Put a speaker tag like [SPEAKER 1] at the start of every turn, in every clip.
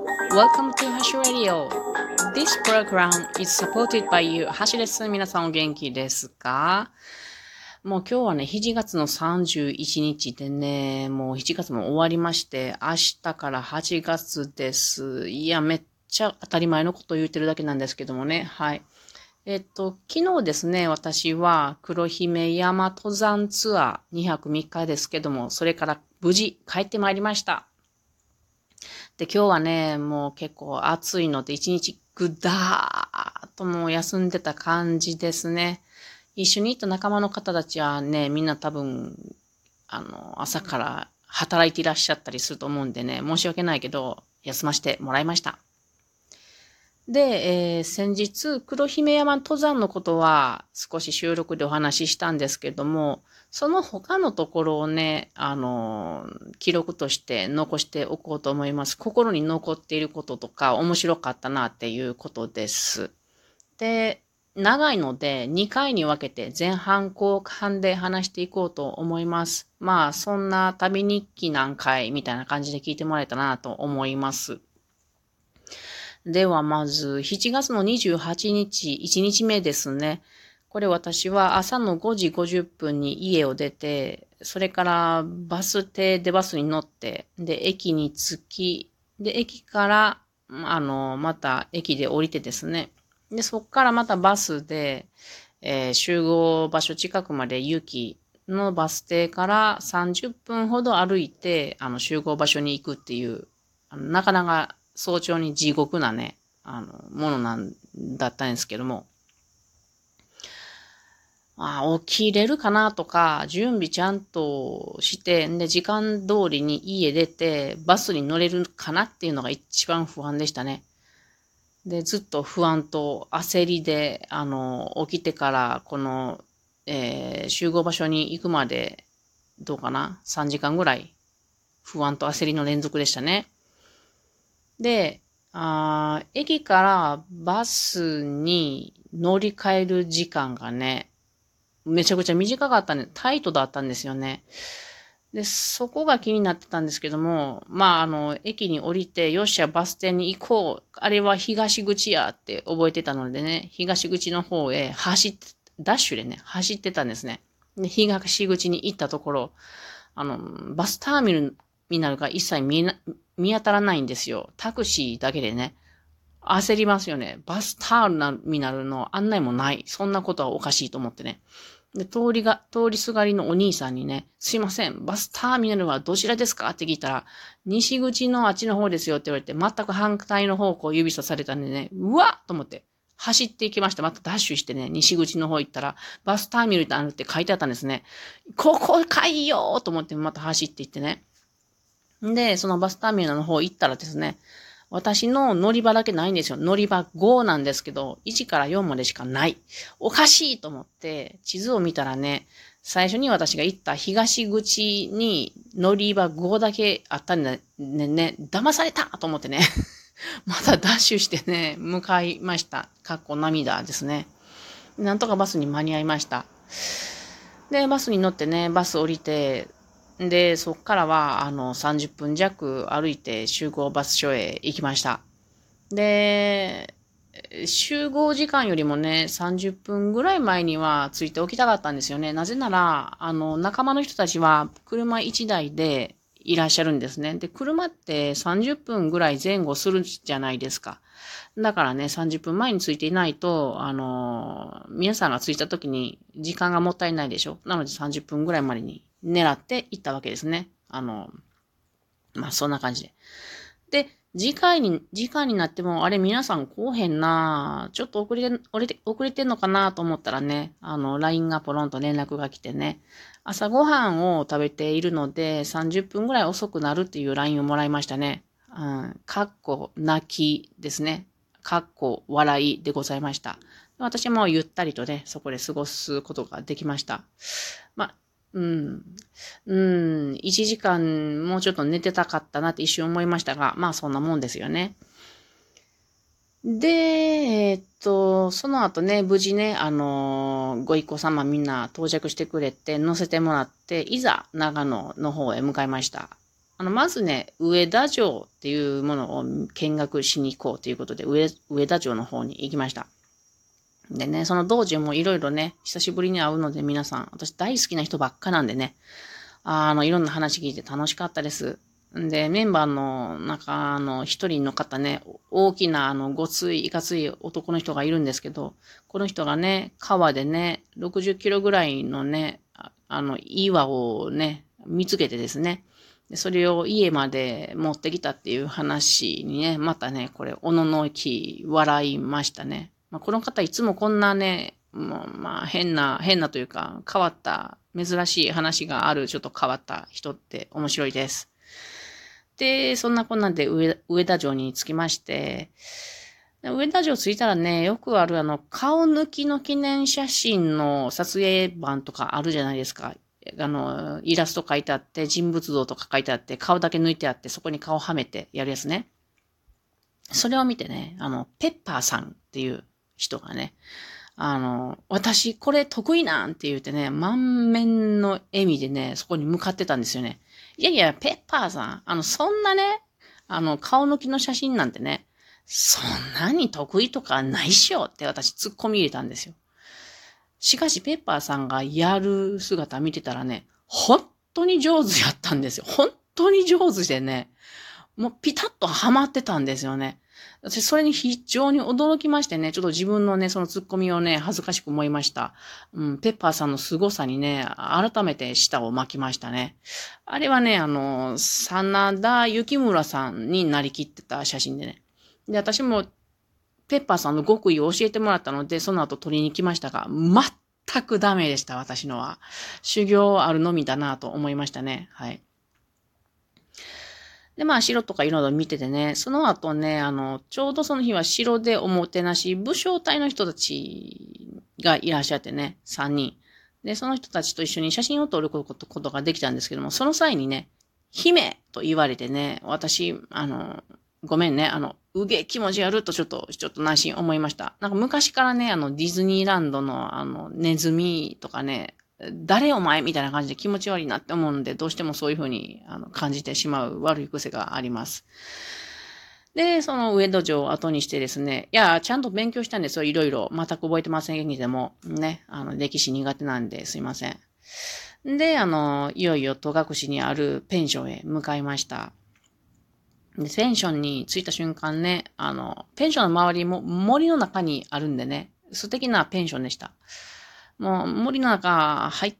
[SPEAKER 1] Welcome to Hash Radio. This program is supported by you. ハシです。皆さんお元気ですか？もう今日はね、7月の31日でね、もう7月も終わりまして、明日から8月です。いや、めっちゃ当たり前のこと言ってるだけなんですけどもね。はい。えっと、昨日ですね、私は黒姫山登山ツアー2泊3日ですけども、それから無事帰ってまいりました。で、今日はね、もう結構暑いので一日ぐだーっともう休んでた感じですね。一緒に行った仲間の方たちはね、みんな多分、あの、朝から働いていらっしゃったりすると思うんでね、申し訳ないけど、休ませてもらいました。で、えー、先日、黒姫山登山のことは少し収録でお話ししたんですけども、その他のところをね、あのー、記録として残しておこうと思います。心に残っていることとか面白かったなっていうことです。で、長いので2回に分けて前半後半で話していこうと思います。まあ、そんな旅日記何回みたいな感じで聞いてもらえたらなと思います。ではまず、7月の28日、1日目ですね。これ私は朝の5時50分に家を出て、それからバス停でバスに乗って、で、駅に着き、で、駅から、あの、また駅で降りてですね。で、そっからまたバスで、えー、集合場所近くまで行きのバス停から30分ほど歩いて、あの、集合場所に行くっていう、なかなか早朝に地獄なね、あの、ものなんだったんですけども、あ起きれるかなとか、準備ちゃんとして、で、時間通りに家出て、バスに乗れるかなっていうのが一番不安でしたね。で、ずっと不安と焦りで、あの、起きてから、この、えー、集合場所に行くまで、どうかな ?3 時間ぐらい、不安と焦りの連続でしたね。で、あ駅からバスに乗り換える時間がね、めちゃくちゃ短かったね。タイトだったんですよね。で、そこが気になってたんですけども、まあ、あの、駅に降りて、よっしゃ、バス停に行こう。あれは東口やって覚えてたのでね、東口の方へ走って、ダッシュでね、走ってたんですね。で、東口に行ったところ、あの、バスターミナルが一切見えな、見当たらないんですよ。タクシーだけでね。焦りますよね。バスターミナルの案内もない。そんなことはおかしいと思ってね。で、通りが、通りすがりのお兄さんにね、すいません、バスターミナルはどちらですか？って聞いたら、西口のあっちの方ですよって言われて、全く反対の方向を指さされたんでね、うわっと思って、走っていきました。またダッシュしてね、西口の方行ったら、バスターミナルってあるって書いてあったんですね。ここかいよと思ってまた走っていってね。で、そのバスターミナルの方行ったらですね、私の乗り場だけないんですよ。乗り場5なんですけど、1から4までしかない。おかしいと思って、地図を見たらね、最初に私が行った東口に乗り場5だけあったんだね、ね、騙されたと思ってね。またダッシュしてね、向かいました。かっこ涙ですね。なんとかバスに間に合いました。で、バスに乗ってね、バス降りて、で、そっからは、あの、30分弱歩いて集合バス所へ行きました。で、集合時間よりもね、30分ぐらい前には着いておきたかったんですよね。なぜなら、あの、仲間の人たちは車1台でいらっしゃるんですね。で、車って30分ぐらい前後するじゃないですか。だからね、30分前に着いていないと、あの、皆さんが着いた時に時間がもったいないでしょ。なので30分ぐらいまでに狙っていったわけですね。あの、まあ、そんな感じで。で、次回に、次回になっても、あれ皆さん来おへんなちょっと遅れて、遅れて、遅れてんのかなと思ったらね、あの、LINE がポロンと連絡が来てね、朝ごはんを食べているので、30分ぐらい遅くなるっていう LINE をもらいましたね。うん、かっこ泣きですね。かっこ笑いでございました。私もゆったりとね、そこで過ごすことができました。まあ、うん。うん。1時間もうちょっと寝てたかったなって一瞬思いましたが、まあそんなもんですよね。で、えっと、その後ね、無事ね、あのご一行様みんな到着してくれて、乗せてもらって、いざ長野の方へ向かいました。あの、まずね、上田城っていうものを見学しに行こうということで、上、上田城の方に行きました。でね、その道中もいろいろね、久しぶりに会うので皆さん、私大好きな人ばっかなんでね、あの、いろんな話聞いて楽しかったです。んで、メンバーの中の一人の方ね、大きなあの、ごつい、いかつい男の人がいるんですけど、この人がね、川でね、60キロぐらいのね、あの、岩をね、見つけてですね、それを家まで持ってきたっていう話にね、またね、これ、おののき笑いましたね。まあ、この方いつもこんなね、もう、まあ、変な、変なというか、変わった、珍しい話がある、ちょっと変わった人って面白いです。で、そんなこんなんで上上田城に着きまして、上田城着いたらね、よくあるあの、顔抜きの記念写真の撮影版とかあるじゃないですか。あの、イラスト書いてあって、人物像とか書いてあって、顔だけ抜いてあって、そこに顔はめてやるやつね。それを見てね、あの、ペッパーさんっていう人がね、あの、私これ得意なんって言ってね、満面の笑みでね、そこに向かってたんですよね。いやいや、ペッパーさん、あの、そんなね、あの、顔抜きの写真なんてね、そんなに得意とかないっしょって私突っ込み入れたんですよ。しかし、ペッパーさんがやる姿見てたらね、本当に上手やったんですよ。本当に上手でね、もうピタッとハマってたんですよね。私、それに非常に驚きましてね、ちょっと自分のね、そのツッコミをね、恥ずかしく思いました。うん、ペッパーさんの凄さにね、改めて舌を巻きましたね。あれはね、あの、真田幸村さんになりきってた写真でね。で、私も、ペッパーさんの極意を教えてもらったので、その後取りに来ましたが、全くダメでした、私のは。修行あるのみだなと思いましたね。はい。で、まあ、城とかいろいろ見ててね、その後ね、あの、ちょうどその日は城でおもてなし、武将隊の人たちがいらっしゃってね、3人。で、その人たちと一緒に写真を撮ることができたんですけども、その際にね、姫と言われてね、私、あの、ごめんね、あの、うげ気持ち悪るとちょっと、ちょっと内心思いました。なんか昔からね、あの、ディズニーランドの、あの、ネズミとかね、誰お前みたいな感じで気持ち悪いなって思うんで、どうしてもそういうふうにあの感じてしまう悪い癖があります。で、その上戸城を後にしてですね、いや、ちゃんと勉強したんですよ、いろいろ。全く覚えてませんけども、ね、あの、歴史苦手なんですいません。で、あの、いよいよ戸隠にあるペンションへ向かいました。で、ペンションに着いた瞬間ね、あの、ペンションの周りも森の中にあるんでね、素敵なペンションでした。もう森の中入っ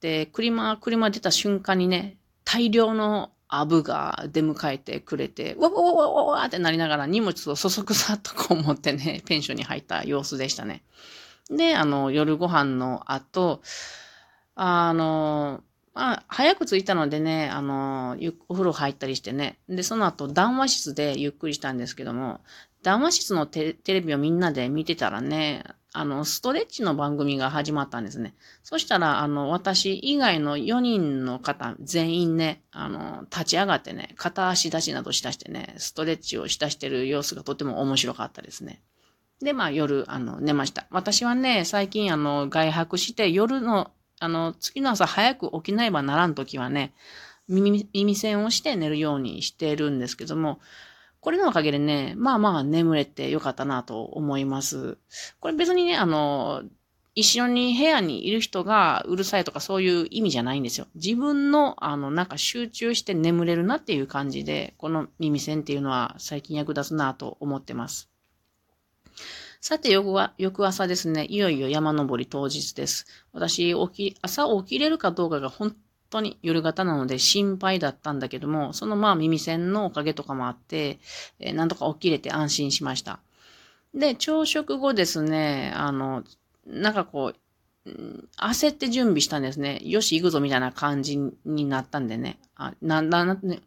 [SPEAKER 1] て、車、車出た瞬間にね、大量のアブが出迎えてくれて、わわわわわわってなりながら荷物をそそくさっとこう持ってね、ペンションに入った様子でしたね。で、あの、夜ご飯の後、あの、まあ、早く着いたのでね、あの、お風呂入ったりしてね。で、その後、談話室でゆっくりしたんですけども、談話室のテレビをみんなで見てたらね、あの、ストレッチの番組が始まったんですね。そしたら、あの、私以外の4人の方、全員ね、あの、立ち上がってね、片足立ちなどしだしてね、ストレッチをしだしてる様子がとても面白かったですね。で、まあ夜、あの、寝ました。私はね、最近、あの、外泊して夜の、あの、次の朝早く起きないばならんときはね、耳、耳栓をして寝るようにしてるんですけども、これのおかげでね、まあまあ眠れてよかったなと思います。これ別にね、あの、一緒に部屋にいる人がうるさいとかそういう意味じゃないんですよ。自分の、あの、なんか集中して眠れるなっていう感じで、この耳栓っていうのは最近役立つなと思ってます。さて、翌、朝ですね、いよいよ山登り当日です。私、起き、朝起きれるかどうかが本当に夜型なので心配だったんだけども、そのまあ耳栓のおかげとかもあって、えー、なんとか起きれて安心しました。で、朝食後ですね、あの、なんかこう、焦って準備したんですね。よし、行くぞみたいな感じになったんでね。あ、なな、な、ね、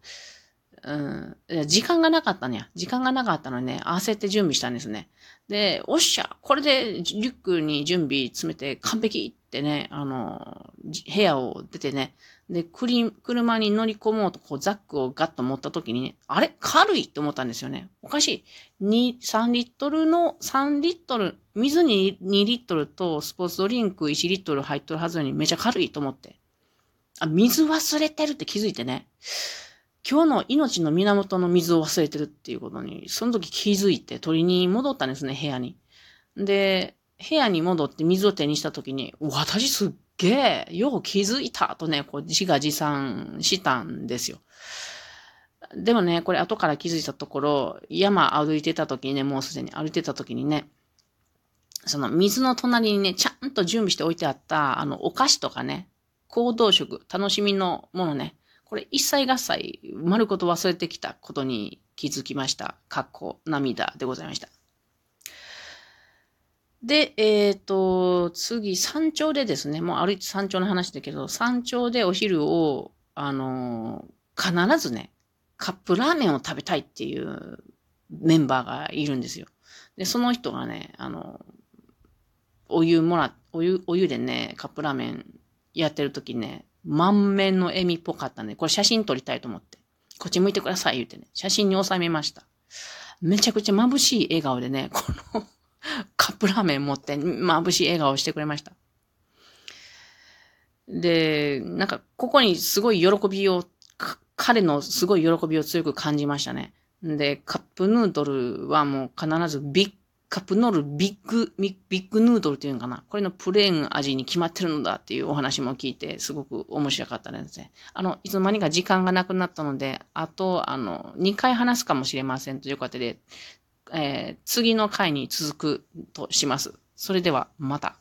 [SPEAKER 1] うん、時間がなかったね。時間がなかったのにね、焦って準備したんですね。で、おっしゃ、これでリュックに準備詰めて完璧ってね、あの、部屋を出てね、で、クリ車に乗り込もうと、こう、ザックをガッと持った時にね、あれ？軽いって思ったんですよね。おかしい。2、3リットルの、3リットル、水に2リットルとスポーツドリンク1リットル入っとるはずにめちゃ軽いと思って。あ、水忘れてるって気づいてね。今日の命の源の水を忘れてるっていうことに、その時気づいて取りに戻ったんですね、部屋に。で、部屋に戻って水を手にした時に、私すっげえ、よう気づいたとね、こう自画自賛したんですよ。でもね、これ後から気づいたところ、山歩いてた時にね、もうすでに歩いてた時にね、その水の隣にね、ちゃんと準備しておいてあった、あの、お菓子とかね、行動食、楽しみのものね、これ一切合切、丸ごと忘れてきたことに気づきました。かっこ涙でございました。で、えっ、ー、と、次、山頂でですね、もう歩いて山頂の話だけど、山頂でお昼を、あの必ずね、カップラーメンを食べたいっていうメンバーがいるんですよ。で、その人がね、あの、お湯もら、お湯、お湯でね、カップラーメンやってる時ね、満面の笑みっぽかったんで、これ写真撮りたいと思って、こっち向いてください言ってね、写真に収めました。めちゃくちゃ眩しい笑顔でね、この カップラーメン持って眩しい笑顔をしてくれました。で、なんか、ここにすごい喜びを、彼のすごい喜びを強く感じましたね。で、カップヌードルはもう必ずビッカップノールビッグ、ビッグヌードルっていうのかな。これのプレーン味に決まってるのだっていうお話も聞いて、すごく面白かったですね。あの、いつの間にか時間がなくなったので、あと、あの、2回話すかもしれませんということで、えー、次の回に続くとします。それでは、また。